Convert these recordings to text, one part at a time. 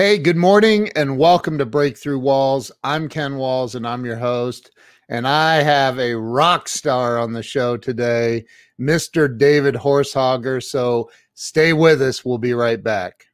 Hey, good morning and welcome to Breakthrough Walls. I'm Ken Walls and I'm your host. And I have a rock star on the show today, Mr. David Horsager. So stay with us. We'll be right back.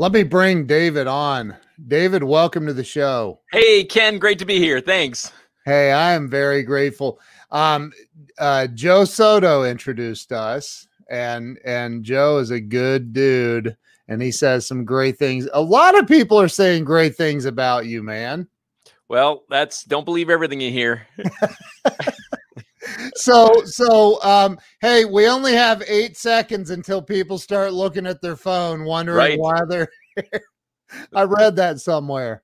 Let me bring David on. David, welcome to the show. Hey, Ken, great to be here. Thanks. Hey, I am very grateful. Um, uh, Joe Soto introduced us, and and Joe is a good dude, and he says some great things. A lot of people are saying great things about you, man. Well, that's don't believe everything you hear. so so um hey we only have eight seconds until people start looking at their phone wondering right. why they're i read that somewhere.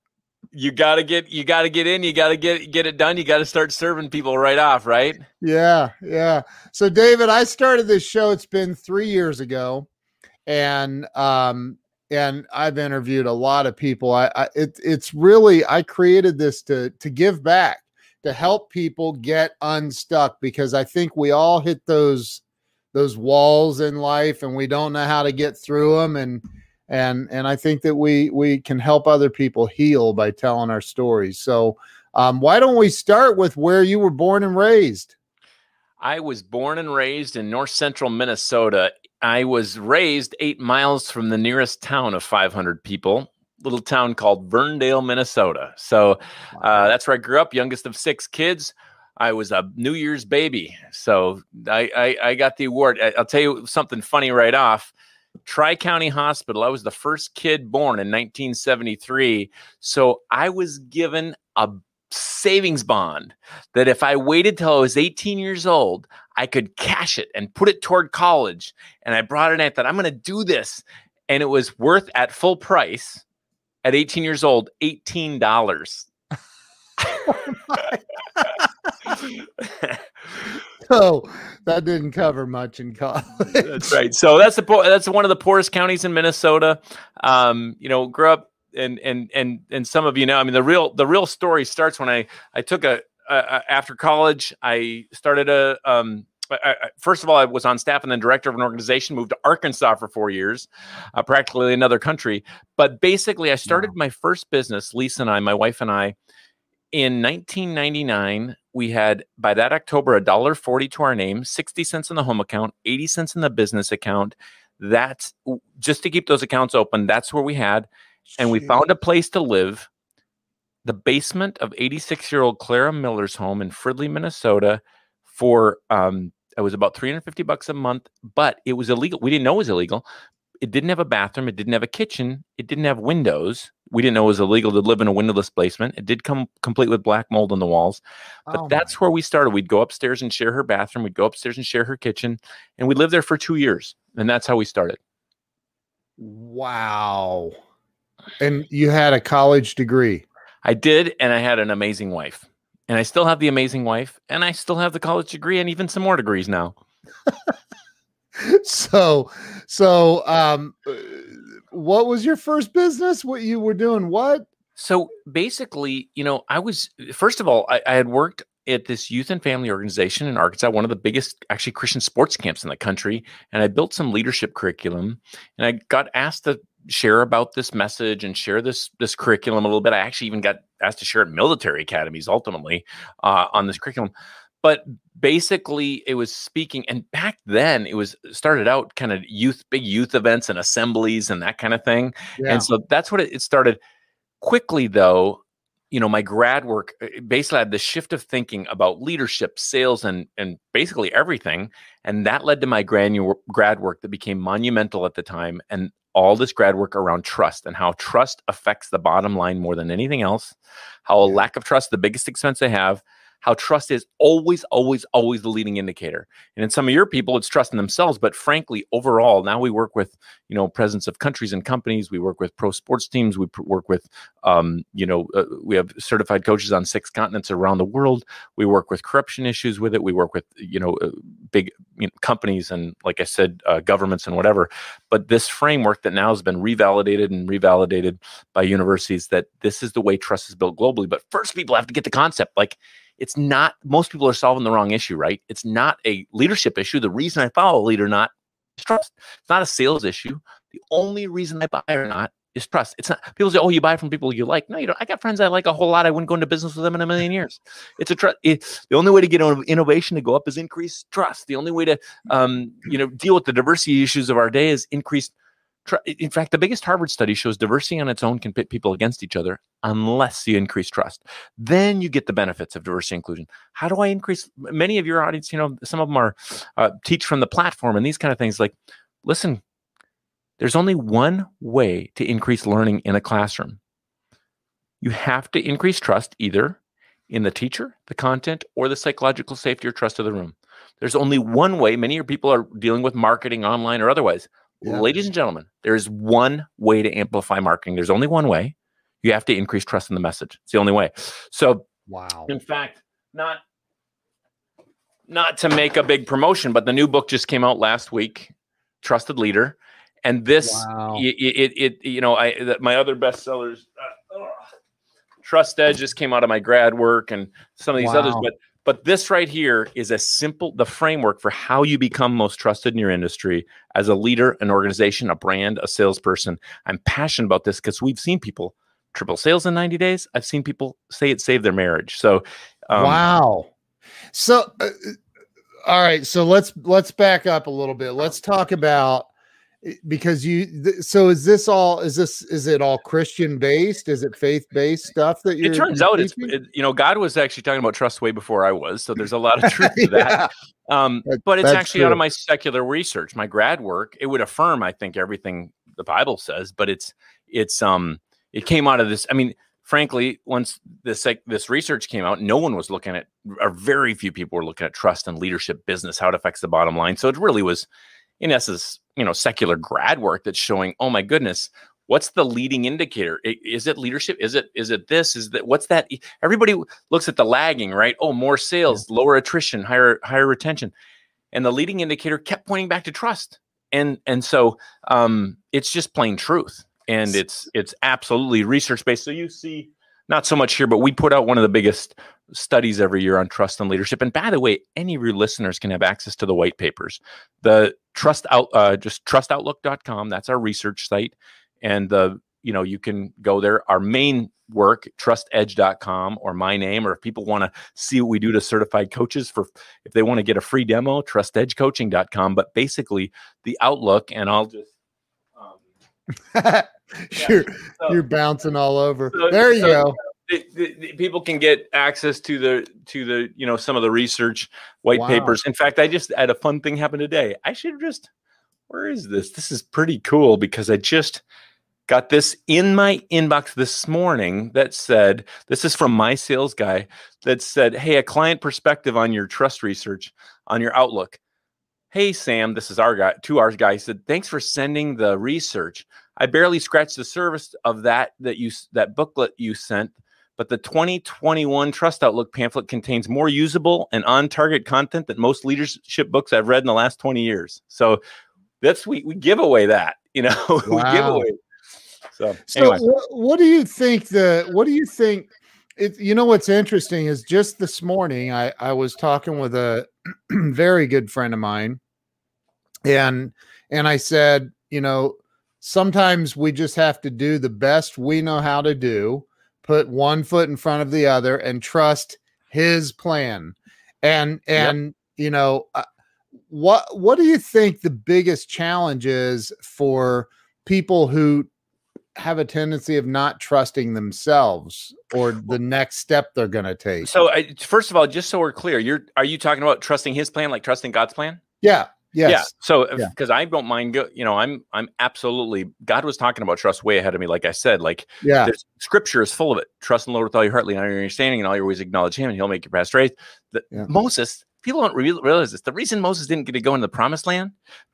You gotta get you gotta get in you gotta get get it done you gotta start serving people right off right? Yeah yeah. So david i started this show it's been three years ago and um and i've interviewed a lot of people. I, I it, it's really i created this to to give back to help people get unstuck because I think we all hit those those walls in life and we don't know how to get through them and and and I think that we we can help other people heal by telling our stories. So um, why don't we start with where you were born and raised? I was born and raised in north central Minnesota. I was raised eight miles from the nearest town of 500 people little town called Verndale, Minnesota. So uh, that's where I grew up, youngest of six kids. I was a New Year's baby. So I, I, I got the award. I, will tell you something funny right off. Tri County Hospital, I was the first kid born in 1973. So I was given a savings bond that if I waited till I was 18 years old, I could cash it and put it toward college. And I brought it in. I thought, I'm going to do this. And it was worth at full price at 18 years old, $18. so that didn't cover much in college. that's right. So that's the that's one of the poorest counties in Minnesota. Um, you know, grew up and and and and some of you know, I mean, the real the real story starts when I I took a, a after college. I started a um I, first of all, I was on staff and then director of an organization, moved to Arkansas for four years, uh, practically another country. But basically, I started wow. my first business, Lisa and I, my wife and I, in 1999. We had by that October a dollar forty to our name, sixty cents in the home account, eighty cents in the business account. That's just to keep those accounts open. That's where we had, and we found a place to live. The basement of 86 year old Clara Miller's home in Fridley, Minnesota for um, it was about 350 bucks a month, but it was illegal. We didn't know it was illegal. It didn't have a bathroom. It didn't have a kitchen. It didn't have windows. We didn't know it was illegal to live in a windowless basement. It did come complete with black mold on the walls. But oh that's where we started. We'd go upstairs and share her bathroom. We'd go upstairs and share her kitchen. And we lived there for two years. And that's how we started. Wow. And you had a college degree. I did. And I had an amazing wife and I still have the amazing wife, and I still have the college degree, and even some more degrees now. so, so, um, uh, what was your first business? What you were doing? What? So basically, you know, I was first of all, I, I had worked at this youth and family organization in Arkansas, one of the biggest actually Christian sports camps in the country. And I built some leadership curriculum and I got asked to share about this message and share this this curriculum a little bit. I actually even got asked to share at military academies ultimately uh, on this curriculum. But basically, it was speaking, and back then it was started out kind of youth, big youth events and assemblies and that kind of thing. Yeah. And so that's what it, it started. Quickly, though, you know, my grad work uh, basically had the shift of thinking about leadership, sales, and and basically everything, and that led to my grad grad work that became monumental at the time. And all this grad work around trust and how trust affects the bottom line more than anything else, how a lack of trust, the biggest expense they have, how trust is always, always, always the leading indicator. And in some of your people, it's trust in themselves. But frankly, overall, now we work with, you know, presidents of countries and companies. We work with pro sports teams. We pr- work with, um, you know, uh, we have certified coaches on six continents around the world. We work with corruption issues with it. We work with, you know, uh, big you know, companies and, like I said, uh, governments and whatever. But this framework that now has been revalidated and revalidated by universities that this is the way trust is built globally. But first, people have to get the concept. Like, it's not, most people are solving the wrong issue, right? It's not a leadership issue. The reason I follow a leader or not is trust. It's not a sales issue. The only reason I buy or not is trust. It's not people say, "Oh, you buy from people you like." No, you don't. I got friends I like a whole lot. I wouldn't go into business with them in a million years. It's a trust. It, the only way to get innovation to go up is increase trust. The only way to, um, you know, deal with the diversity issues of our day is increase in fact, the biggest Harvard study shows diversity on its own can pit people against each other unless you increase trust. Then you get the benefits of diversity inclusion. How do I increase? Many of your audience, you know, some of them are uh, teach from the platform and these kind of things. Like, listen, there's only one way to increase learning in a classroom. You have to increase trust either in the teacher, the content, or the psychological safety or trust of the room. There's only one way. Many of your people are dealing with marketing online or otherwise. Yeah. Ladies and gentlemen, there is one way to amplify marketing. There's only one way. You have to increase trust in the message. It's the only way. So, wow. In fact, not not to make a big promotion, but the new book just came out last week, Trusted Leader, and this wow. it, it, it you know I my other bestsellers. Uh, Trust Edge just came out of my grad work and some of these wow. others, but but this right here is a simple, the framework for how you become most trusted in your industry as a leader, an organization, a brand, a salesperson. I'm passionate about this because we've seen people triple sales in 90 days. I've seen people say it saved their marriage. So, um, wow. So, uh, all right. So let's let's back up a little bit. Let's talk about because you th- so is this all is this is it all christian based? Is it faith based stuff that you it turns out it's it, you know god was actually talking about trust way before i was so there's a lot of truth to that. Yeah. um but it's actually true. out of my secular research my grad work. It would affirm i think everything the bible says but it's it's um it came out of this i mean frankly once this like, this research came out no one was looking at or very few people were looking at trust and leadership business how it affects the bottom line. So it really was in essence, you know, secular grad work that's showing, oh my goodness, what's the leading indicator? Is it leadership? Is it is it this? Is that what's that? Everybody looks at the lagging, right? Oh, more sales, yeah. lower attrition, higher higher retention, and the leading indicator kept pointing back to trust. And and so um, it's just plain truth, and it's it's absolutely research based. So you see, not so much here, but we put out one of the biggest studies every year on trust and leadership. And by the way, any of your listeners can have access to the white papers. The trust out uh, just trustoutlook.com. That's our research site. And the you know you can go there. Our main work, trustedge.com or my name, or if people want to see what we do to certified coaches for if they want to get a free demo, trustedgecoaching.com. But basically the outlook, and I'll just you're, so, you're bouncing all over. So, there you so, go people can get access to the to the you know some of the research white wow. papers. In fact, I just had a fun thing happen today. I should just where is this? This is pretty cool because I just got this in my inbox this morning that said this is from my sales guy that said, "Hey, a client perspective on your trust research on your Outlook." Hey Sam, this is our guy, two our guy said, "Thanks for sending the research." I barely scratched the surface of that that you that booklet you sent but the 2021 Trust Outlook pamphlet contains more usable and on target content than most leadership books I've read in the last 20 years. So that's we, we give away that, you know, wow. we give away. So, so anyway. what, what do you think the what do you think it, you know what's interesting is just this morning I, I was talking with a very good friend of mine and and I said, you know, sometimes we just have to do the best we know how to do put one foot in front of the other and trust his plan. And and yep. you know uh, what what do you think the biggest challenge is for people who have a tendency of not trusting themselves or the next step they're going to take? So I, first of all just so we're clear you're are you talking about trusting his plan like trusting god's plan? Yeah Yes. Yeah. So Yeah. because I don't mind, go, you know, I'm I'm absolutely God was talking about trust way ahead of me. Like I said, like Yeah. Scripture is full of it. Trust in the Lord with all your heart, lean on your understanding, and all your ways acknowledge Him, and He'll make your path straight. The, Yeah. Moses, people don't re- realize this. The reason Moses didn't get to go into the Promised Land,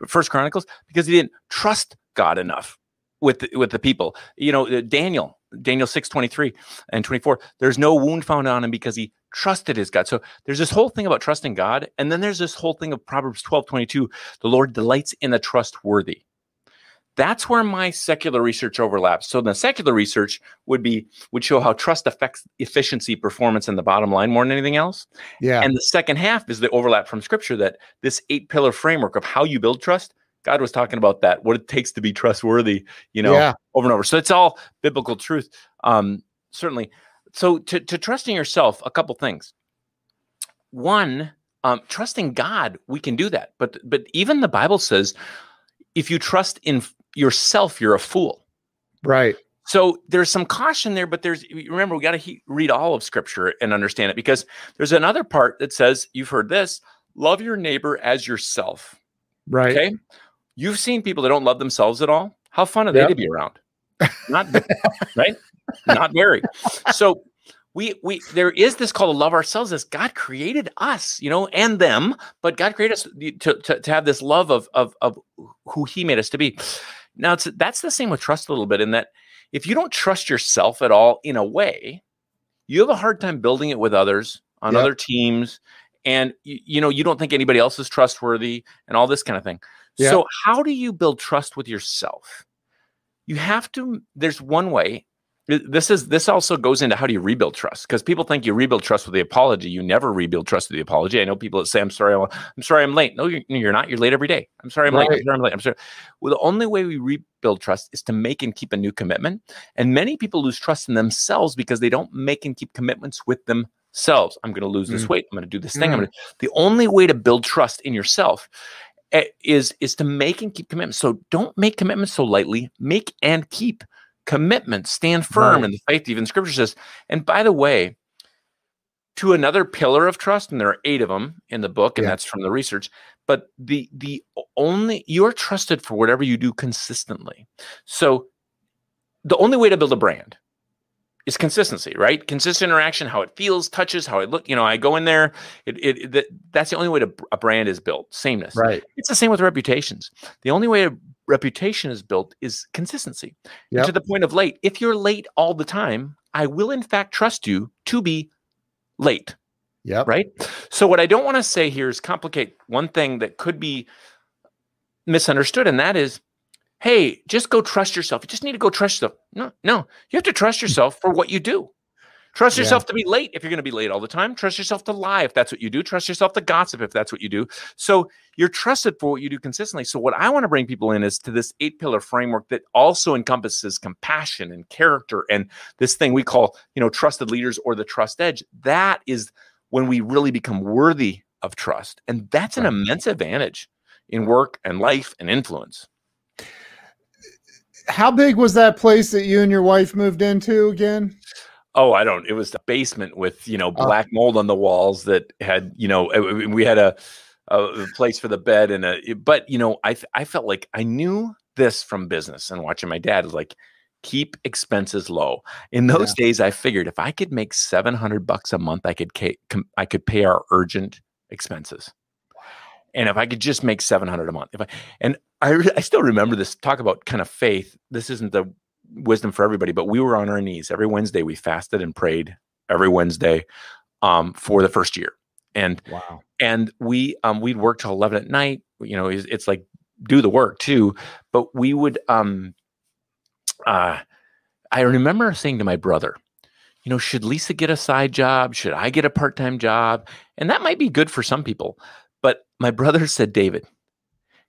First Chronicles, because he didn't trust God enough with the, with the people. You know, uh, Daniel, Daniel six twenty three and twenty four. There's no wound found on him because he trusted his God. So there's this whole thing about trusting God, and then there's this whole thing of Proverbs twelve twenty two. The Lord delights in the trustworthy. That's where my secular research overlaps. So the secular research would be would show how trust affects efficiency, performance, and the bottom line more than anything else. Yeah. And the second half is the overlap from scripture that this eight pillar framework of how you build trust. God was talking about that, what it takes to be trustworthy, you know, yeah. over and over. So it's all biblical truth. Um, certainly. So to, to trusting yourself, a couple things. One, um, trusting God, we can do that. But but even the Bible says, if you trust in yourself, you're a fool. Right. So there's some caution there, but there's remember we got to he- read all of Scripture and understand it because there's another part that says you've heard this: love your neighbor as yourself. Right. Okay, you've seen people that don't love themselves at all. How fun are they to be around? Not right, not very. So we we there is this call to love ourselves as God created us, you know, and them, but God created us to to, to have this love of of of who He made us to be. Now it's that's the same with trust a little bit in that if you don't trust yourself at all in a way, you have a hard time building it with others on Yep. other teams, and you, you know you don't think anybody else is trustworthy and all this kind of thing. Yep. So how do you build trust with yourself? You have to. There's one way. This is this also goes into how do you rebuild trust? Because people think you rebuild trust with the apology. You never rebuild trust with the apology. I know people that say, "I'm sorry, I'm, I'm sorry, I'm late." No, you're, you're not. You're late every day. I'm sorry, I'm late. I'm sorry, I'm late. I'm sorry. Well, the only way we rebuild trust is to make and keep a new commitment. And many people lose trust in themselves because they don't make and keep commitments with themselves. I'm going to lose this Mm. weight. I'm going to do this thing. I'm Mm. going to. The only way to build trust in yourself Eh, is is to make and keep commitments. So don't make commitments so lightly. Make and keep commitments. Stand firm Right. in the faith. Even Scripture says. And by the way, to another pillar of trust, and there are eight of them in the book, and Yeah. that's from the research. But the the only you're trusted for whatever you do consistently. So the only way to build a brand is consistency, right? Consistent interaction, how it feels, touches, how it look. You know, I go in there. It, it, it that's the only way to a brand is built. Sameness. Right. It's the same with reputations. The only way a reputation is built is consistency. Yep. To the point of late. If you're late all the time, I will in fact trust you to be late, Yeah. right? So what I don't want to say here is complicate one thing that could be misunderstood, and that is, hey, just go trust yourself. You just need to go trust yourself. No, no, you have to trust yourself for what you do. Trust Yeah. yourself to be late if you're going to be late all the time. Trust yourself to lie if that's what you do. Trust yourself to gossip if that's what you do. So you're trusted for what you do consistently. So what I want to bring people in is to this eight pillar framework that also encompasses compassion and character and this thing we call, you know, trusted leaders or the trust edge. That is when we really become worthy of trust. And that's an Right. immense advantage in work and life and influence. How big was that place that you and your wife moved into again? Oh, I don't. It was the basement with you know Oh. black mold on the walls that had you know uh, we had a a place for the bed and a but you know I I felt like I knew this from business and watching my dad is like keep expenses low. In those days, I figured if I could make seven hundred bucks a month, I could I could pay our urgent expenses. And if I could just make 700 a month, if I, and I, re- I still remember this talk about kind of faith. This isn't the wisdom for everybody, but we were on our knees every Wednesday. We fasted and prayed every Wednesday um, for the first year. And, Wow. and we, um, we'd work till 11 at night. You know, it's, it's like do the work too, but we would, um, uh, I remember saying to my brother, you know, should Lisa get a side job? Should I get a part time job? And that might be good for some people. But my brother said, David,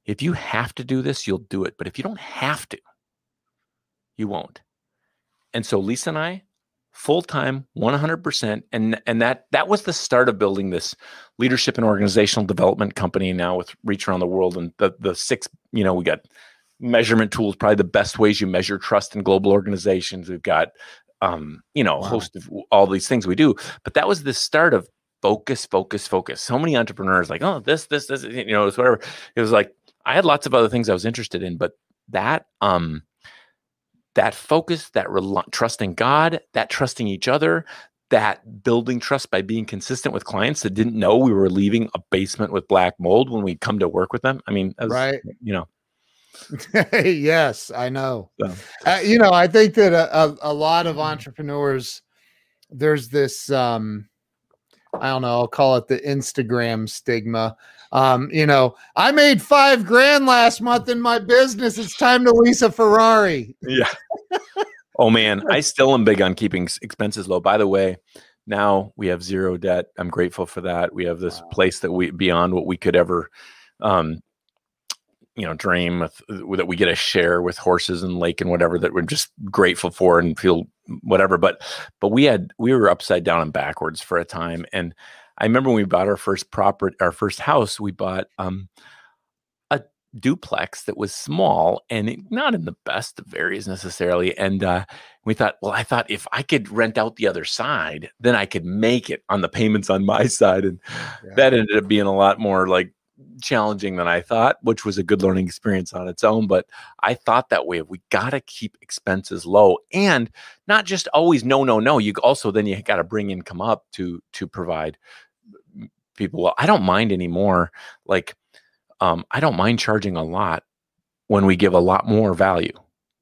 if you have to do this, you'll do it. But if you don't have to, you won't. And so Lisa and I, full time, 100%. And, and that, that was the start of building this leadership and organizational development company now with reach around the world. And the, the six, you know, we got measurement tools, probably the best ways you measure trust in global organizations. We've got, um, you know, a Wow. host of all these things we do. But that was the start of focus, focus, focus. So many entrepreneurs like, oh, this, this, this, you know, it's whatever. It was like I had lots of other things I was interested in, but that um that focus, that rel- trusting God, that trusting each other, that building trust by being consistent with clients that didn't know we were leaving a basement with black mold when we come to work with them. I mean, was, right? You know. Hey, yes, I know. So. Uh, you know, I think that a, a, a lot of entrepreneurs, there's this um I don't know, I'll call it the Instagram stigma. Um, you know, I made five grand last month in my business. It's time to lease a Ferrari. Yeah. oh man, I still am big on keeping expenses low. By the way, now we have zero debt. I'm grateful for that. We have this wow. place that we beyond what we could ever um you know dream with, that we get a share with horses and lake and whatever that we're just grateful for and feel whatever but but we had we were upside down and backwards for a time and i remember when we bought our first property our first house we bought um a duplex that was small and it, not in the best of areas necessarily and uh we thought well i thought if i could rent out the other side then i could make it on the payments on my side and yeah. that ended up being a lot more like challenging than I thought, which was a good learning experience on its own. But I thought that way. We got to keep expenses low and not just always no, no, no. You also then you got to bring income up to to provide people. Well, I don't mind anymore. Like, um, I don't mind charging a lot when we give a lot more value.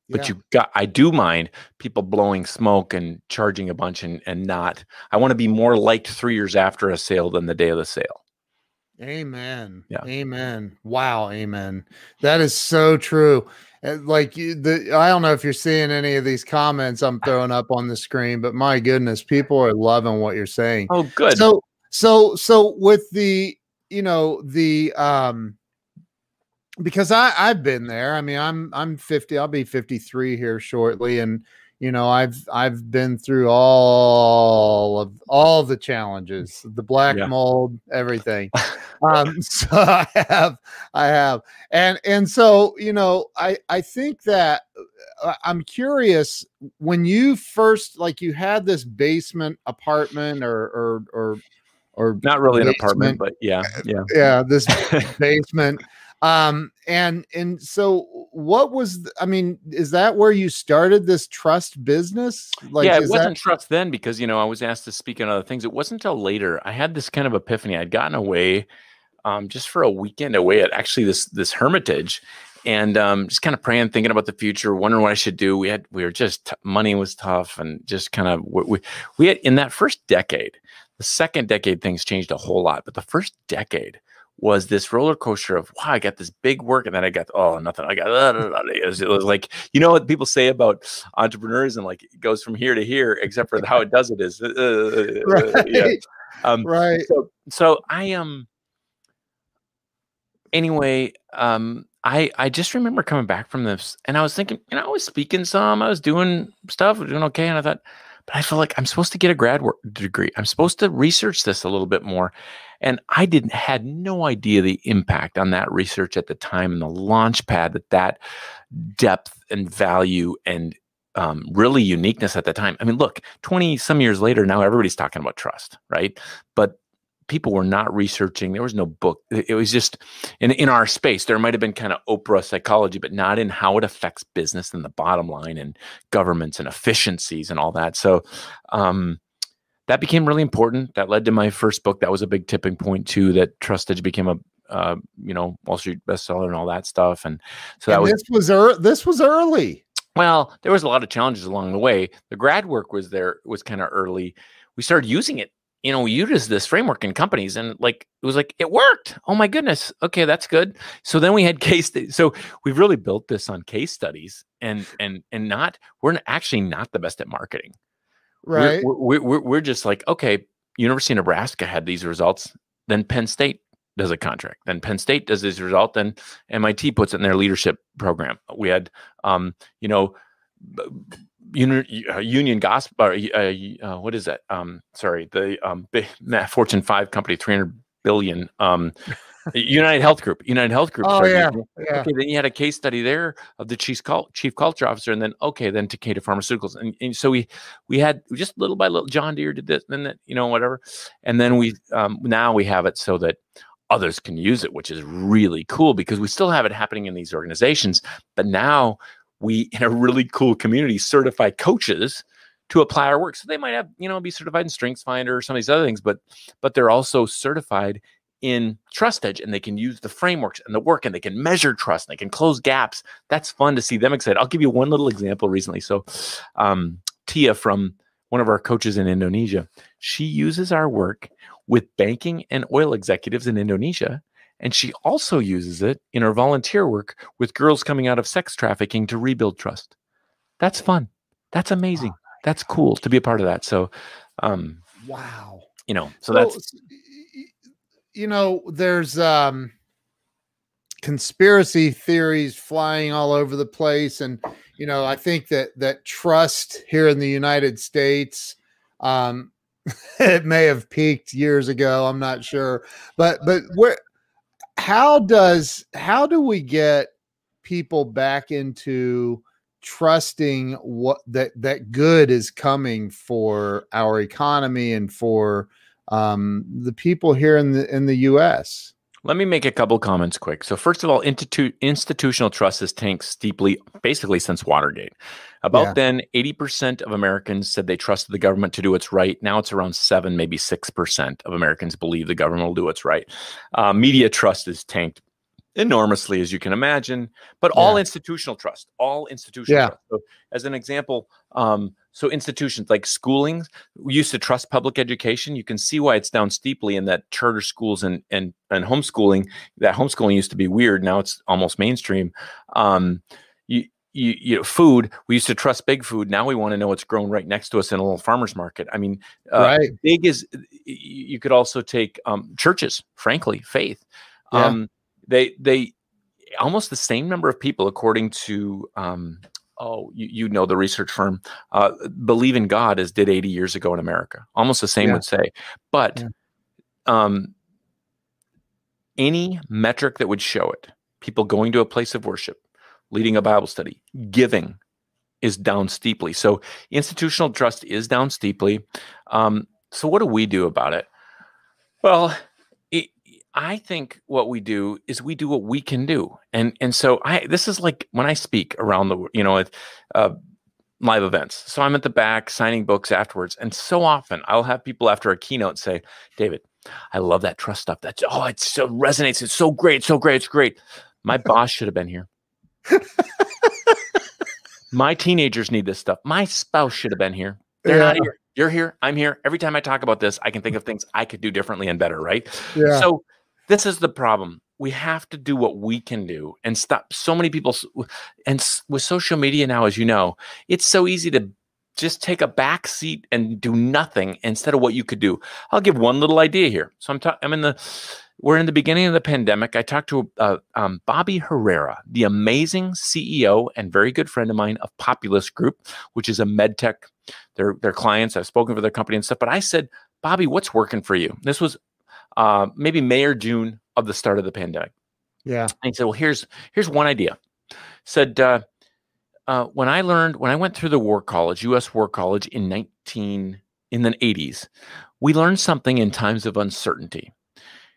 But yeah. you got, I do mind people blowing smoke and charging a bunch and, and not. I want to be more liked three years after a sale than the day of the sale. Amen. Yeah. Amen. Wow. Amen. That is so true. Uh, like the, I don't know if you're seeing any of these comments I'm throwing up on the screen, but my goodness, people are loving what you're saying. Oh, good. So, so, so with the, you know, the, um, because I I've been there. I mean, I'm I'm 50. I'll be 53 here shortly, and you know i've i've been through all of all the challenges the black yeah. mold everything um so i have i have and and so you know i i think that uh, i'm curious when you first like you had this basement apartment or or or or not really basement. an apartment but yeah yeah yeah this basement um and and so what was i mean is that where you started this trust business like yeah it wasn't that- trust then because you know i was asked to speak on other things it wasn't until later i had this kind of epiphany i'd gotten away um just for a weekend away at actually this this hermitage and um, just kind of praying, thinking about the future, wondering what I should do. We had we were just t- money was tough, and just kind of we we had in that first decade. The second decade, things changed a whole lot, but the first decade, was this roller coaster of wow, I got this big work, and then I got oh nothing. I got it was, it was like you know what people say about entrepreneurs and like it goes from here to here, except for how it does it is uh, uh, uh right. Yeah. Um, right. So, so I am. Um, anyway, um, I I just remember coming back from this, and I was thinking, you know, I was speaking some, I was doing stuff, doing okay, and I thought, but I feel like I'm supposed to get a grad degree. I'm supposed to research this a little bit more. And I didn't had no idea the impact on that research at the time and the launch pad that that depth and value and um, really uniqueness at the time. I mean, look, 20 some years later, now everybody's talking about trust, right? But people were not researching. There was no book. It was just in, in our space. There might have been kind of Oprah psychology, but not in how it affects business and the bottom line and governments and efficiencies and all that. So, um, that became really important. That led to my first book. That was a big tipping point too. That Trust Edge became a uh, you know Wall Street bestseller and all that stuff. And so and that was this was er- this was early. Well, there was a lot of challenges along the way. The grad work was there was kind of early. We started using it. You know, we used this framework in companies, and like it was like it worked. Oh my goodness! Okay, that's good. So then we had case. So we've really built this on case studies, and and and not we're actually not the best at marketing. Right. We're, we're, we're just like, okay, University of Nebraska had these results. Then Penn State does a contract. Then Penn State does this result. Then MIT puts it in their leadership program. We had, um, you know, Union, uh, Union Gospel. Uh, uh, what is that? Um, sorry, the um, big, Fortune five company, three hundred billion. Um, United Health Group. United Health Group. Oh yeah, yeah. Okay, then you had a case study there of the chief cult, chief culture officer, and then okay, then Takeda Pharmaceuticals, and, and so we we had just little by little. John Deere did this, and then you know whatever, and then we um, now we have it so that others can use it, which is really cool because we still have it happening in these organizations, but now we in a really cool community certify coaches to apply our work. So they might have, you know, be certified in Strengths Finder or some of these other things, but but they're also certified in Trust Edge and they can use the frameworks and the work and they can measure trust and they can close gaps. That's fun to see them excited. I'll give you one little example recently. So um, Tia from one of our coaches in Indonesia, she uses our work with banking and oil executives in Indonesia. And she also uses it in her volunteer work with girls coming out of sex trafficking to rebuild trust. That's fun. That's amazing. That's cool to be a part of that. So, um, wow. You know, so, so that's you know, there's um conspiracy theories flying all over the place and you know i think that that trust here in the united states um it may have peaked years ago i'm not sure but but where how does how do we get people back into trusting what that that good is coming for our economy and for um, the people here in the in the U.S. Let me make a couple comments quick. So, first of all, institu- institutional trust has tanked steeply, basically since Watergate. About yeah. then, 80% of Americans said they trusted the government to do what's right. Now it's around 7, maybe 6% of Americans believe the government will do what's right. Uh, media trust is tanked enormously, as you can imagine, but yeah. all institutional trust, all institutional yeah. trust. So, as an example, um, so institutions like schooling, we used to trust public education. You can see why it's down steeply in that charter schools and and and homeschooling. That homeschooling used to be weird. Now it's almost mainstream. Um, you, you, you know, food. We used to trust big food. Now we want to know what's grown right next to us in a little farmer's market. I mean, uh, right. big is. You could also take um, churches. Frankly, faith. Yeah. Um, they they almost the same number of people, according to um, oh, you, you know the research firm, uh, believe in God as did 80 years ago in America. Almost the same yeah. would say. But yeah. um, any metric that would show it, people going to a place of worship, leading a Bible study, giving is down steeply. So institutional trust is down steeply. Um, so what do we do about it? Well, I think what we do is we do what we can do, and and so I this is like when I speak around the you know at uh, live events. So I'm at the back signing books afterwards, and so often I'll have people after a keynote say, "David, I love that trust stuff. That's oh, it so resonates. It's so great, so great, it's great." My boss should have been here. My teenagers need this stuff. My spouse should have been here. They're yeah. not here. You're here. I'm here. Every time I talk about this, I can think of things I could do differently and better. Right. Yeah. So this is the problem. We have to do what we can do and stop so many people. And with social media now, as you know, it's so easy to just take a back seat and do nothing instead of what you could do. I'll give one little idea here. So I'm, ta- I'm in the, we're in the beginning of the pandemic. I talked to uh, um, Bobby Herrera, the amazing CEO and very good friend of mine of Populus Group, which is a med tech. Their their clients. I've spoken for their company and stuff. But I said, Bobby, what's working for you? This was uh, maybe May or June of the start of the pandemic. Yeah. And he said, well, here's here's one idea. Said uh, uh, when I learned when I went through the War College, U.S. War College in 19 in the 80s, we learned something in times of uncertainty.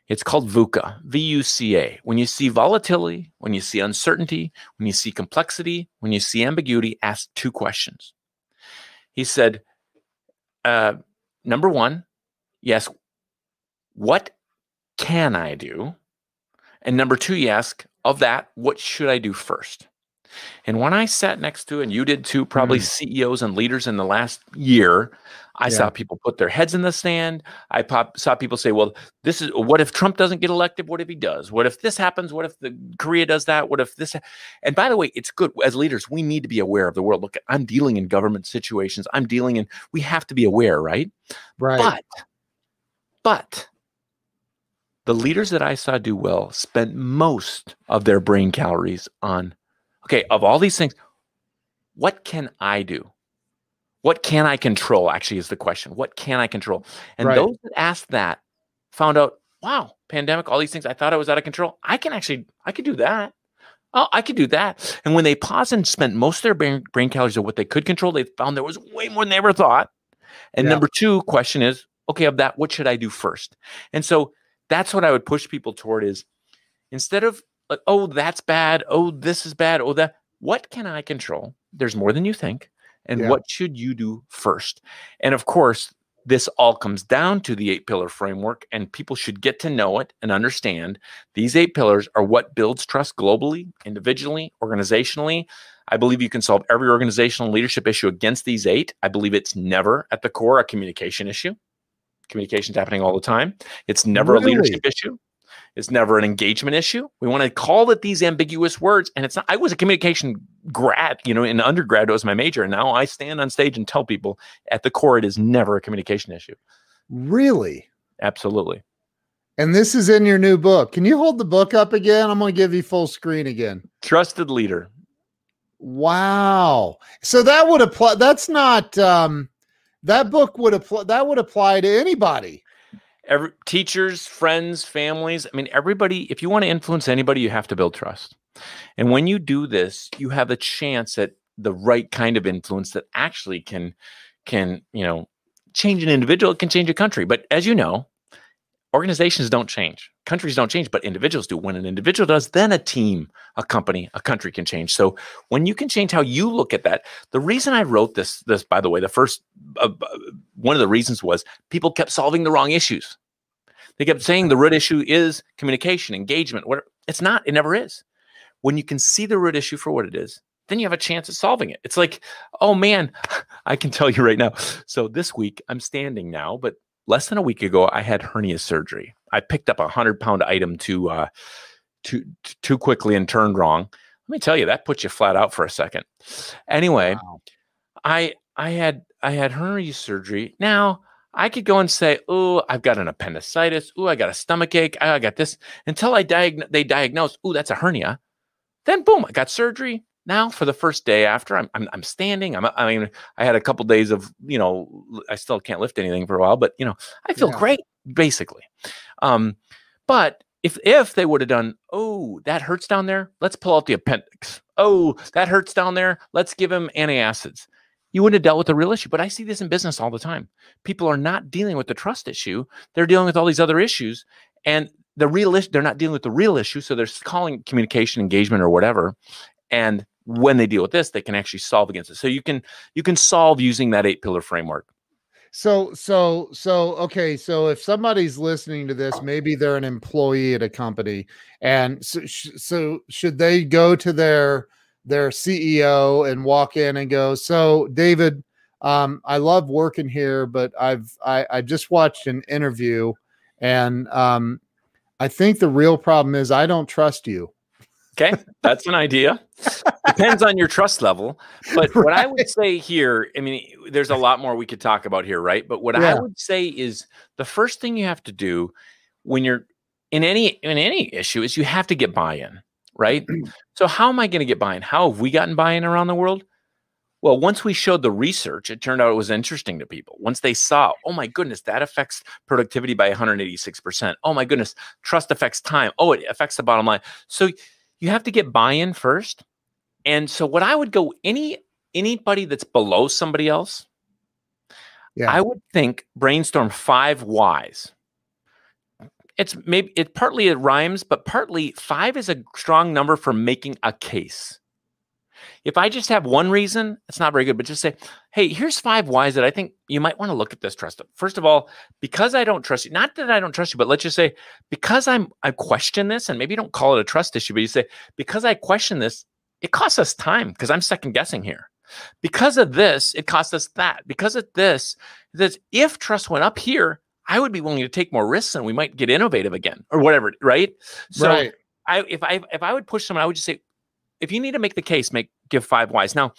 It's called VUCA, V-U-C-A. When you see volatility, when you see uncertainty, when you see complexity, when you see ambiguity, ask two questions. He said, uh, number one, yes, what can I do? And number two, you ask, of that, what should I do first? And when I sat next to, and you did too, probably mm. CEOs and leaders in the last year, I yeah. saw people put their heads in the sand. I pop, saw people say, well, this is what if Trump doesn't get elected? What if he does? What if this happens? What if the Korea does that? What if this? And by the way, it's good as leaders, we need to be aware of the world. Look, I'm dealing in government situations. I'm dealing in, we have to be aware, right? Right. But, but the leaders that I saw do well spent most of their brain calories on, okay, of all these things, what can I do? What can I control? Actually, is the question. What can I control? And right. those that asked that found out wow, pandemic, all these things. I thought I was out of control. I can actually, I could do that. Oh, I could do that. And when they paused and spent most of their brain, brain calories on what they could control, they found there was way more than they ever thought. And Yeah. number two question is, okay, of that, what should I do first? And so that's what I would push people toward is instead of like, oh, that's bad. Oh, this is bad. Oh, that, what can I control? There's more than you think. And Yeah. what should you do first? And of course, this all comes down to the eight pillar framework, and people should get to know it and understand these eight pillars are what builds trust globally, individually, organizationally. I believe you can solve every organizational leadership issue against these eight. I believe it's never at the core a communication issue. Communication's happening all the time. It's never Really? a leadership issue. It's never an engagement issue. We want to call it these ambiguous words. And it's not, I was a communication grad, you know, in undergrad, it was my major. And now I stand on stage and tell people at the core, it is never a communication issue. Really? Absolutely. And this is in your new book. Can you hold the book up again? I'm going to give you full screen again. Trusted leader. Wow. So that would apply. That's not, um, that book would apply, that would apply to anybody. Every teachers, friends, families. I mean, everybody, if you want to influence anybody, you have to build trust. And when you do this, you have a chance at the right kind of influence that actually can can, you know, change an individual, it can change a country. But as you know, organizations don't change. Countries don't change, but individuals do. When an individual does, then a team, a company, a country can change. So when you can change how you look at that, the reason I wrote this, this by the way, the first uh, uh, one of the reasons was people kept solving the wrong issues. They kept saying the root issue is communication, engagement. What it's not. It never is. When you can see the root issue for what it is, then you have a chance at solving it. It's like, oh man, I can tell you right now. So this week I'm standing now, but less than a week ago I had hernia surgery. I picked up a hundred pound item too uh, too too quickly and turned wrong. Let me tell you, that puts you flat out for a second. Anyway, Wow. I I had I had hernia surgery. Now I could go and say, "Oh, I've got an appendicitis. Oh, I got a stomach ache. I got this." Until I diag- they diagnose, "Oh, that's a hernia." Then boom, I got surgery. Now for the first day after, I'm I'm, I'm standing. I'm I mean, I had a couple days of you know, I still can't lift anything for a while, but you know, I feel Yeah. great basically. Um, but if if they would have done, oh, that hurts down there, let's pull out the appendix. Oh, that hurts down there, let's give him antacids. You wouldn't have dealt with the real issue. But I see this in business all the time. People are not dealing with the trust issue; they're dealing with all these other issues, and the real issue they're not dealing with the real issue. So they're calling communication engagement or whatever, and when they deal with this, they can actually solve against it. So you can you can solve using that eight pillar framework. So, so, so, okay. So, if somebody's listening to this, maybe they're an employee at a company, and so, sh- so should they go to their their CEO and walk in and go, "So, David, um, I love working here, but I've I, I just watched an interview, and um, I think the real problem is I don't trust you." Okay, that's an idea. Depends on your trust level. But what I would say here, I mean, there's a lot more we could talk about here, right? But what I would say is the first thing you have to do when you're in any in any issue is you have to get buy-in, right? so how am I going to get buy-in? How have we gotten buy-in around the world? Well, once we showed the research, it turned out it was interesting to people. Once they saw, oh my goodness, that affects productivity by 186%. Oh my goodness, trust affects time. Oh, it affects the bottom line. So you have to get buy-in first. And so what I would go any anybody that's below somebody else, Yeah. I would think brainstorm five whys. It's maybe it partly it rhymes, but partly five is a strong number for making a case. If I just have one reason, it's not very good, but just say, hey, here's five whys that I think you might want to look at this trust. First of all, because I don't trust you, not that I don't trust you, but let's just say because I'm I question this, and maybe you don't call it a trust issue, but you say, because I question this, it costs us time because I'm second guessing here. Because of this, it costs us that. Because of this, that if trust went up here, I would be willing to take more risks and we might get innovative again or whatever, right? So right. I if I if I would push someone, I would just say, if you need to make the case, make give five whys. Now,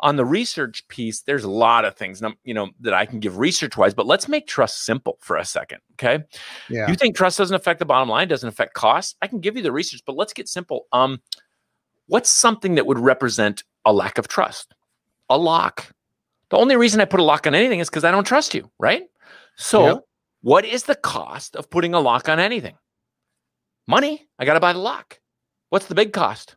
on the research piece, there's a lot of things you know that I can give research wise, but let's make trust simple for a second. Okay. Yeah. You think trust doesn't affect the bottom line, doesn't affect costs? I can give you the research, but let's get simple. Um, what's something that would represent a lack of trust? A lock. The only reason I put a lock on anything is because I don't trust you, right? So Yep. What is the cost of putting a lock on anything? Money. I got to buy the lock. What's the big cost?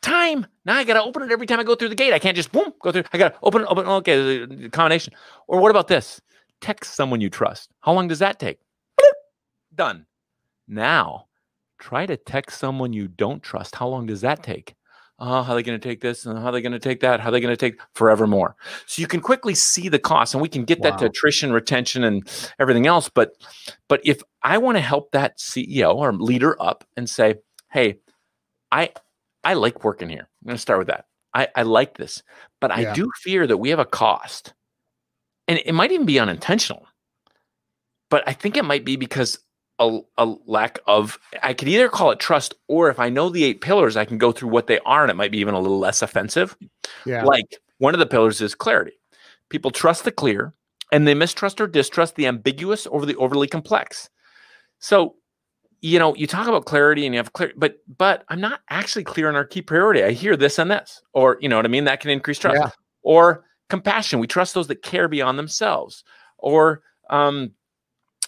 Time. Now I got to open it every time I go through the gate. I can't just boom go through. I got to open it, open. Okay, the combination. Or what about this? Text someone you trust. How long does that take? Done. Now, try to text someone you don't trust. How long does that take? Uh, how are they going to take this? And how are they going to take that? How are they going to take forever more? So you can quickly see the cost, and we can get wow. that to attrition, retention, and everything else. But, but if I want to help that CEO or leader up and say, "Hey, I, I like working here. I'm going to start with that. I, I like this, but I do fear that we have a cost, and it might even be unintentional. But I think it might be because a, a, lack of i could either call it trust or if i know the eight pillars i can go through what they are and it might be even a little less offensive. Yeah. Like one of the pillars is clarity. People trust the clear and they mistrust or distrust the ambiguous or the overly complex. So you know you talk about clarity and you have clear but but i'm not actually clear on our key priority. I hear this and this or you know what i mean? That can increase trust. Yeah. or compassion. We trust those that care beyond themselves. Or um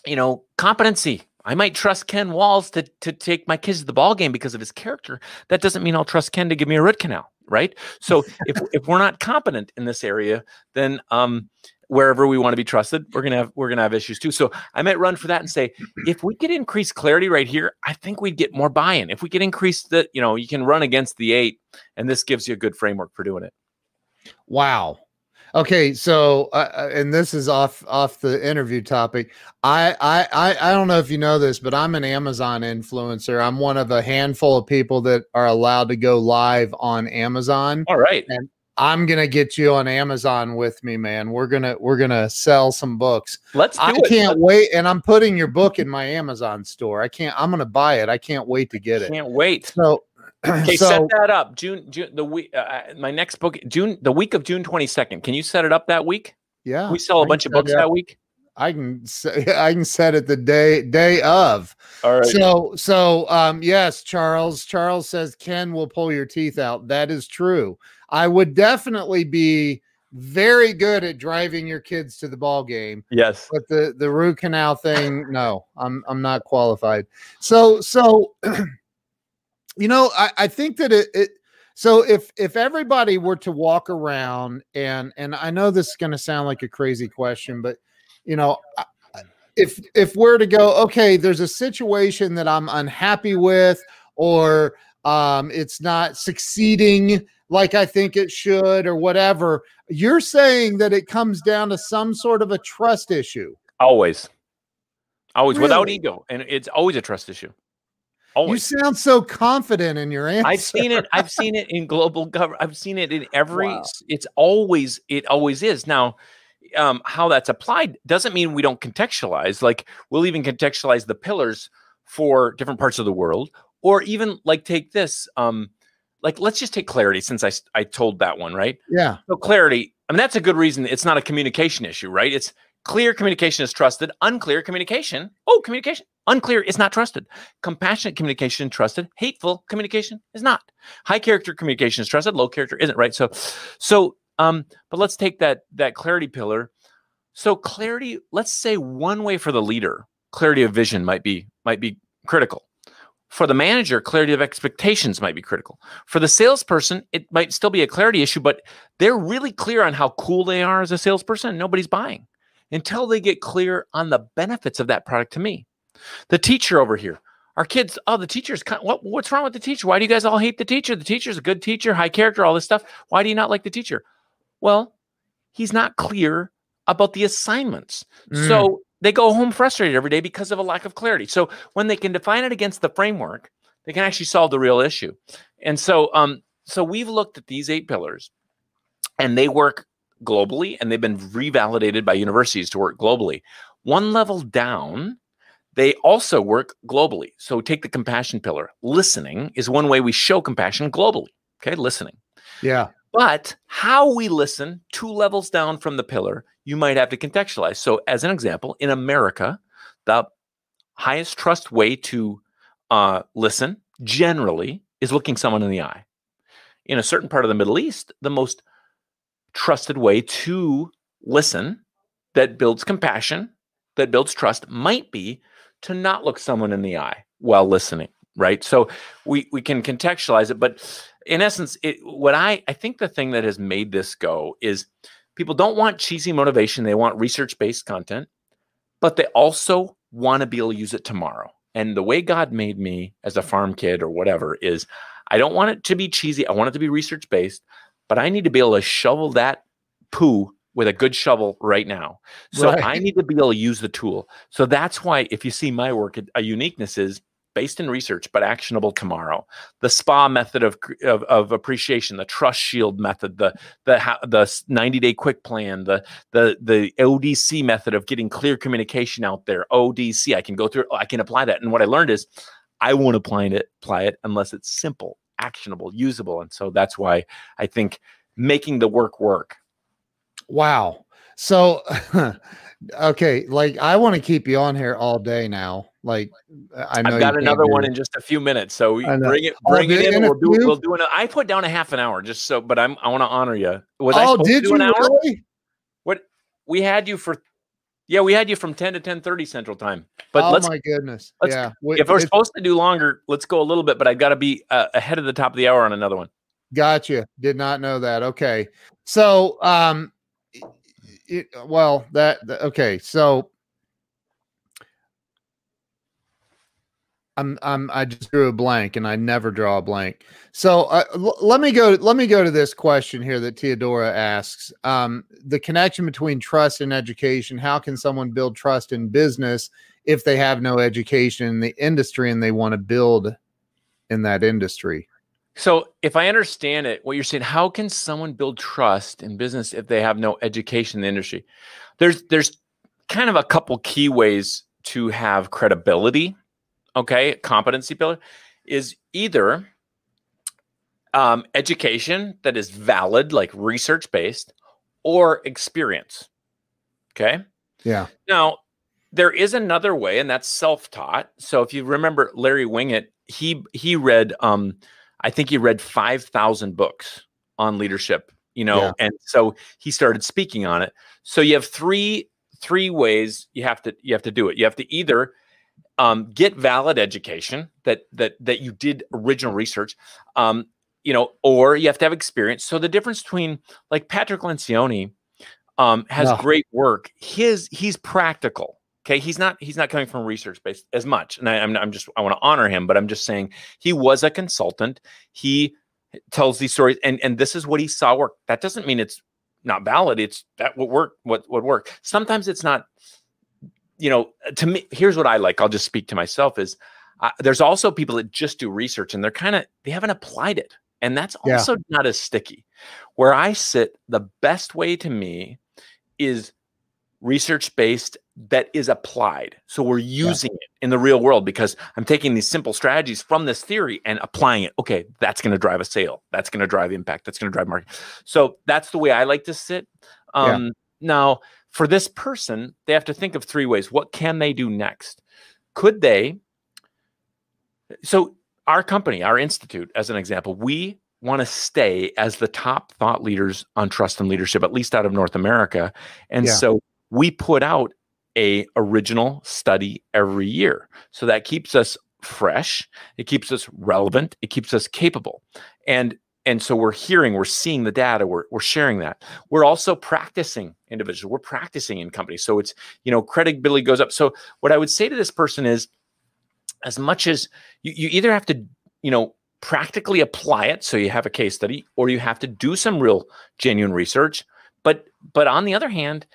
you know competency I might trust Ken Walls to to take my kids to the ball game because of his character. That doesn't mean I'll trust Ken to give me a root canal, right? So if if we're not competent in this area, then um, wherever we want to be trusted, we're gonna have we're gonna have issues too. So I might run for that and say, if we could increase clarity right here, I think we'd get more buy-in. If we could increase the, you know, you can run against the eight, and this gives you a good framework for doing it. Wow. Okay, so uh, uh, and this is off off the interview topic. I, I I I don't know if you know this, but I'm an Amazon influencer. I'm one of a handful of people that are allowed to go live on Amazon. All right, and I'm gonna get you on Amazon with me, man. We're gonna we're gonna sell some books. Let's. I it. can't wait, and I'm putting your book in my Amazon store. I can't. I'm gonna buy it. I can't wait to get it. Can't wait. So Okay, so, set that up. June, June, the week, uh, uh, my next book, June, the week of June twenty second. Can you set it up that week? Yeah, we sell a bunch of books that week. I can I can set it the day day of. All right. So so um yes, Charles. Charles says Ken will pull your teeth out. That is true. I would definitely be very good at driving your kids to the ball game. Yes. But the the root canal thing, no, I'm I'm not qualified. So so you know, I, I think that it, it so if if everybody were to walk around and and I know this is going to sound like a crazy question, but you know, if if we're to go, okay, there's a situation that I'm unhappy with, or um, it's not succeeding like I think it should, or whatever. You're saying that it comes down to some sort of a trust issue. Always, always, really? without ego, and it's always a trust issue. Always. You sound so confident in your answer. I've seen it. I've seen it in global government. I've seen it in every. Wow. It's always. It always is. Now, um, how that's applied doesn't mean we don't contextualize. Like we'll even contextualize the pillars for different parts of the world, or even like take this. Um, like let's just take clarity since I I told that one right. Yeah. So clarity. I mean that's a good reason. It's not a communication issue, right? It's clear communication is trusted. Unclear communication. Oh, communication Unclear is not trusted. Compassionate communication trusted. Hateful communication is not. High character communication is trusted. Low character isn't. Right. So, so, um, but let's take that that clarity pillar. So clarity. Let's say one way for the leader, clarity of vision might be might be critical. For the manager, clarity of expectations might be critical. For the salesperson, it might still be a clarity issue, but they're really clear on how cool they are as a salesperson. Nobody's buying until they get clear on the benefits of that product to me. The teacher over here. Our kids, oh, the teacher's what, what's wrong with the teacher? Why do you guys all hate the teacher? The teacher's a good teacher, high character, all this stuff. Why do you not like the teacher? Well, he's not clear about the assignments. Mm. So they go home frustrated every day because of a lack of clarity. So when they can define it against the framework, they can actually solve the real issue. And so um so we've looked at these eight pillars and they work globally and they've been revalidated by universities to work globally. One level down, they also work globally. So take the compassion pillar. Listening is one way we show compassion globally. Okay, listening. Yeah. But how we listen, two levels down from the pillar, you might have to contextualize. So, as an example, in America, the highest trust way to uh, listen generally is looking someone in the eye. In a certain part of the Middle East, the most trusted way to listen that builds compassion that builds trust might be to not look someone in the eye while listening, right? So we we can contextualize it, but in essence, it, what I I think the thing that has made this go is people don't want cheesy motivation; they want research based content, but they also want to be able to use it tomorrow. And the way God made me as a farm kid or whatever is, I don't want it to be cheesy. I want it to be research based, but I need to be able to shovel that poo with a good shovel right now. So right. I need to be able to use the tool. So that's why if you see my work, a uniqueness is based in research but actionable tomorrow. The SPA method of, of, of appreciation, the trust shield method, the the the 90 day quick plan, the the the ODC method of getting clear communication out there. ODC, I can go through, I can apply that. And what I learned is I won't apply it apply it unless it's simple, actionable, usable. And so that's why I think making the work work Wow. So, okay, like I want to keep you on here all day now. Like I know I've got another one in just a few minutes, so bring it, bring it in. We'll do, we'll do an. I put down a half an hour just so, but I'm I want to honor you. Was oh, I did you an hour? Really? What we had you for? Yeah, we had you from ten to ten thirty Central Time. But oh let's, my goodness, let's, yeah. If we're supposed to do longer, let's go a little bit. But I got to be uh, ahead of the top of the hour on another one. Gotcha. Did not know that. Okay, so um, it, well, that okay. So I'm I'm I just drew a blank, and I never draw a blank. So uh, l- let me go. Let me go to this question here that Theodora asks. Um, the connection between trust and education. How can someone build trust in business if they have no education in the industry and they want to build in that industry? So, if I understand it, what you're saying, how can someone build trust in business if they have no education in the industry? There's there's kind of a couple key ways to have credibility. Okay, competency builder is either um, education that is valid, like research based, or experience. Okay. Yeah. Now, there is another way, and that's self taught. So, if you remember Larry Winget, he he read um, I think he read 5,000 books on leadership, you know, yeah. and so he started speaking on it. So you have three three ways you have to you have to do it. You have to either um, get valid education that that that you did original research, um, you know, or you have to have experience. So the difference between like Patrick Lencioni um, has no. great work. His he's practical. Okay, he's not he's not coming from research based as much, and I, am I'm, I'm just I want to honor him, but I'm just saying he was a consultant. He tells these stories, and and this is what he saw work. That doesn't mean it's not valid. It's that what work what what work. Sometimes it's not. You know, to me, here's what I like. I'll just speak to myself. Is uh, there's also people that just do research and they're kind of they haven't applied it, and that's also yeah. not as sticky. Where I sit, the best way to me is research based that is applied. So we're using yeah. it in the real world because I'm taking these simple strategies from this theory and applying it. Okay, that's going to drive a sale. That's going to drive impact. That's going to drive market. So that's the way I like to sit. Um, yeah. Now, for this person, they have to think of three ways. What can they do next? Could they? So, our company, our institute, as an example, we want to stay as the top thought leaders on trust and leadership, at least out of North America. And yeah. so we put out a original study every year. So that keeps us fresh, it keeps us relevant, it keeps us capable. And and so we're hearing, we're seeing the data, we're, we're sharing that. We're also practicing individuals, we're practicing in companies. So it's, you know, credibility goes up. So what I would say to this person is as much as you, you either have to, you know, practically apply it so you have a case study or you have to do some real genuine research but but on the other hand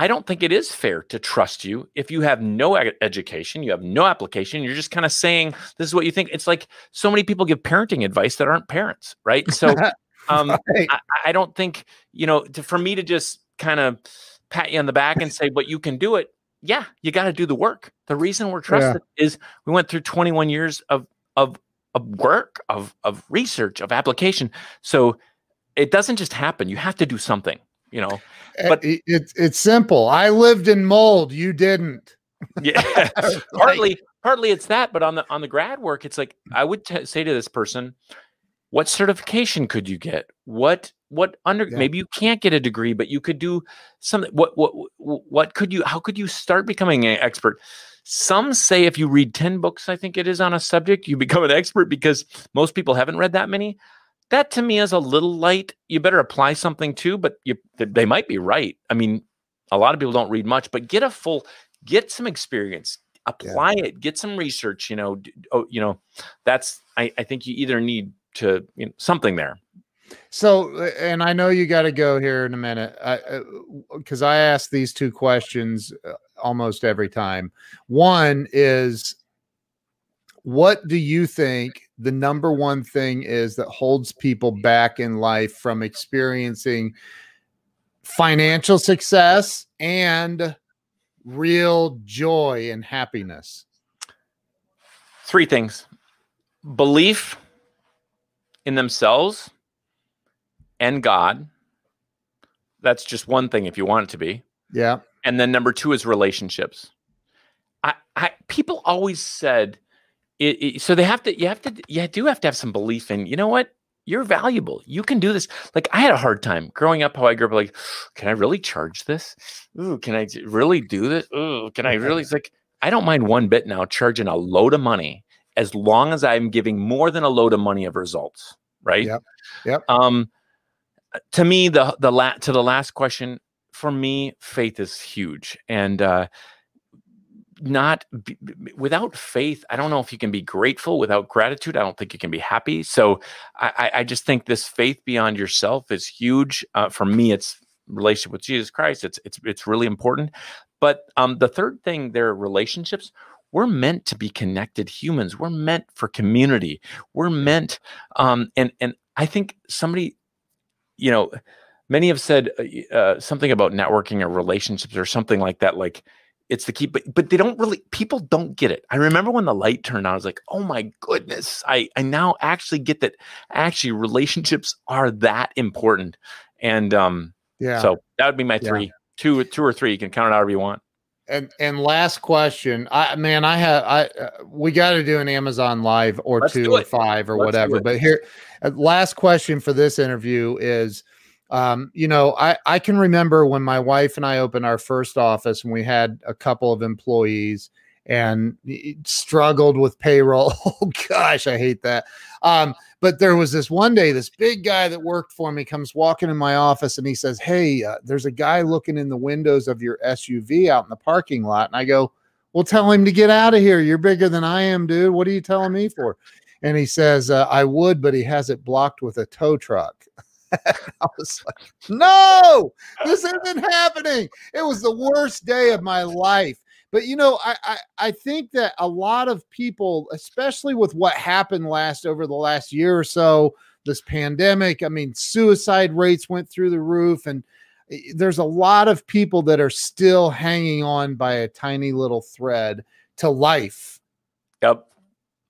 I don't think it is fair to trust you if you have no education, you have no application, you're just kind of saying this is what you think. It's like so many people give parenting advice that aren't parents, right? So um, right. I, I, don't think, you know, to, for me to just kind of pat you on the back and say, but you can do it. Yeah, you got to do the work. The reason we're trusted yeah. is we went through 21 years of, of, of work, of, of research, of application. So it doesn't just happen. You have to do something you know eh, but it's it's simple. I lived in mold. You didn't. Yeah. Partly partly it's that but on the on the grad work it's like i would t- say to this person what certification could you get? What what under Yeah. maybe you can't get a degree but you could do something what what what could you how could you start becoming an expert? Some say if you read 10 books i think it is on a subject you become an expert because most people haven't read that many that to me is a little light. You better apply something too but you they might be right. I mean a lot of people don't read much but get a full get some experience apply it get some research you know oh, you know that's I, I think you either need to you know, something there. So, and I know you got to go here in a minute. Because I ask these two questions uh, almost every time. One is, what do you think the number one thing is that holds people back in life from experiencing financial success and real joy and happiness? three things belief in themselves and God. That's just one thing if you want it to be. Yeah. And then number two is relationships. I, I people always said it, it- so they have to you have to you do have to have some belief in you know what? You're valuable. You can do this. Like i had a hard time growing up how i grew up like can i really charge this? Ooh, can i really do this? Ooh, can i really it's like i don't mind one bit now charging a load of money as long as i'm giving more than a load of money of results right? Yep. Yep. um to me the the la- to the last question for me faith is huge. And uh not b- b- without faith i don't know if you can be grateful without gratitude i don't think you can be happy so i i I just think this faith beyond yourself is huge uh, for me it's relationship with jesus christ it's it's it's really important but um the third thing there are relationships we're meant to be connected humans we're meant for community we're meant um and and i think somebody you know many have said uh, uh, something about networking or relationships or something like that like it's the key but but they don't really people don't get it. I remember when the light turned on i was like oh my goodness. I i now actually get that actually relationships are that important. And um Yeah. so that would be my Yeah. three two two or three you can count it however you want. And and last question i man i have i uh, we got to do an amazon live or Let's two or five or Let's whatever but here uh, last question for this interview is um you know i i can remember when my wife and i opened our first office and we had a couple of employees and struggled with payroll. Oh gosh i hate that. Um but there was this one day this big guy that worked for me comes walking in my office and he says hey uh, there's a guy looking in the windows of your suv out in the parking lot. And i go well tell him to get out of here. You're bigger than i am dude. What are you telling me for? And he says uh, i would but he has it blocked with a tow truck i was like no! This isn't happening! It was the worst day of my life. But you know I, I i think that a lot of people especially with what happened last over the last year or so this pandemic i mean suicide rates went through the roof and eh, there's a lot of people that are still hanging on by a tiny little thread to life. Yep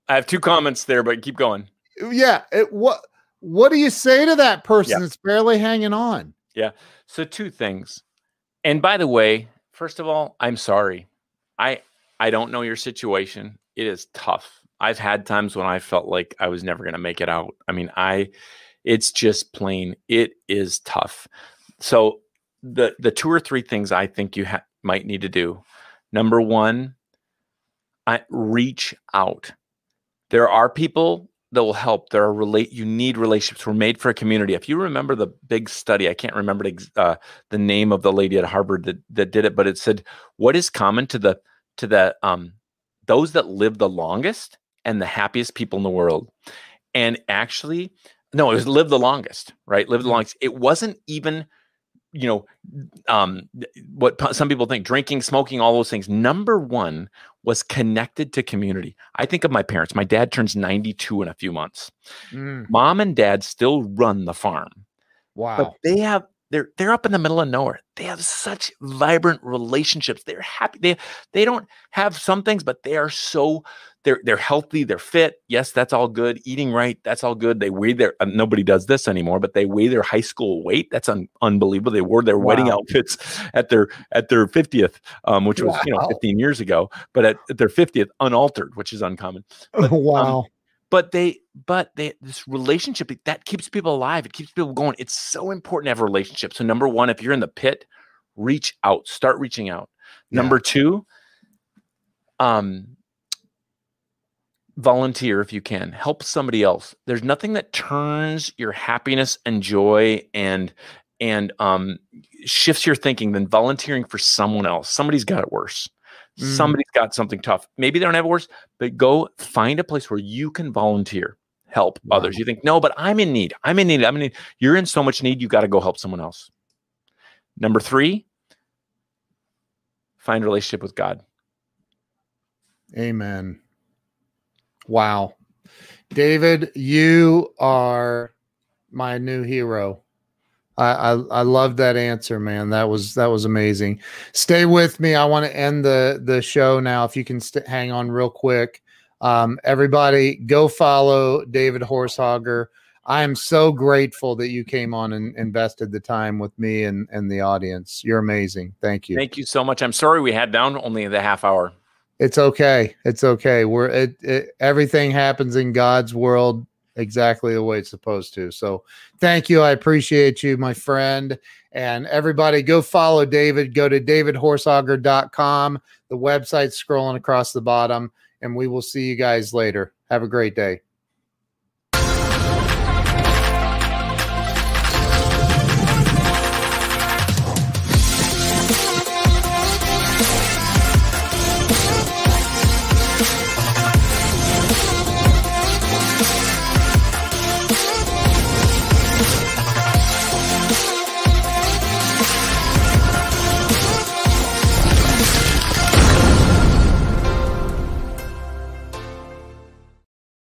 i have two comments there but keep going. Yeah it, what what do you say to that person that's barely hanging on Yeah. So two things. And by the way, first of all, I'm sorry. I I don't know your situation. It is tough. I've had times when I felt like I was never going to make it out. I mean, I it's just plain it is tough. So the the two or three things I think you ha- might need to do. Number 1, I reach out. There are people that will help. There are relate. You need relationships. We're made for a community. If you remember the big study, I can't remember the, uh, the name of the lady at Harvard that that did it, but it said what is common to the to the um those that live the longest and the happiest people in the world. And actually, no, it was live the longest, right? Live the Mhm. longest. It wasn't even you know um what some people think drinking smoking all those things number one was connected to community. I think of my parents. My dad turns 92 in a few months. Mm, mom and dad still run the farm wow. but they have they're they're up in the middle of nowhere. They have such vibrant relationships. They're happy. They they don't have some things but they are so they're they're healthy they're fit. Yes that's all good. Eating right that's all good. They weigh their uh, nobody does this anymore but they weigh their high school weight. That's un, unbelievable. They wore their wedding outfits at their at their 50th um which was you know 15 years ago but at, at their 50th unaltered which is uncommon. But, um, wow but they but they this relationship that keeps people alive it keeps people going it's so important to have a relationship. So number one if you're in the pit reach out start reaching out. Yeah. number two um volunteer if you can help somebody else. There's nothing that turns your happiness and joy and and um shifts your thinking than volunteering for someone else. Somebody's got it worse Mm. Somebody's got something tough. Maybe they don't have it worse, but go find a place where you can volunteer, help wow. others. You think, no, but I'm in need. I'm in need. I'm in need. You're in so much need, you got to go help someone else. Number three, find relationship with God. Amen. Wow. David, you are my new hero. I, I, I love that answer, man. That was that was amazing. Stay with me. I want to end the the show now. If you can st- hang on real quick, um, everybody, go follow David Horsager. I am so grateful that you came on and invested the time with me and and the audience. You're amazing. Thank you. Thank you so much. I'm sorry we had down only the half hour. It's okay. It's okay. We're it, it everything happens in God's world exactly the way it's supposed to. So thank you. I appreciate you, my friend. And everybody go follow David. Go to davidhorsager.com. The website's scrolling across the bottom. And we will see you guys later. Have a great day.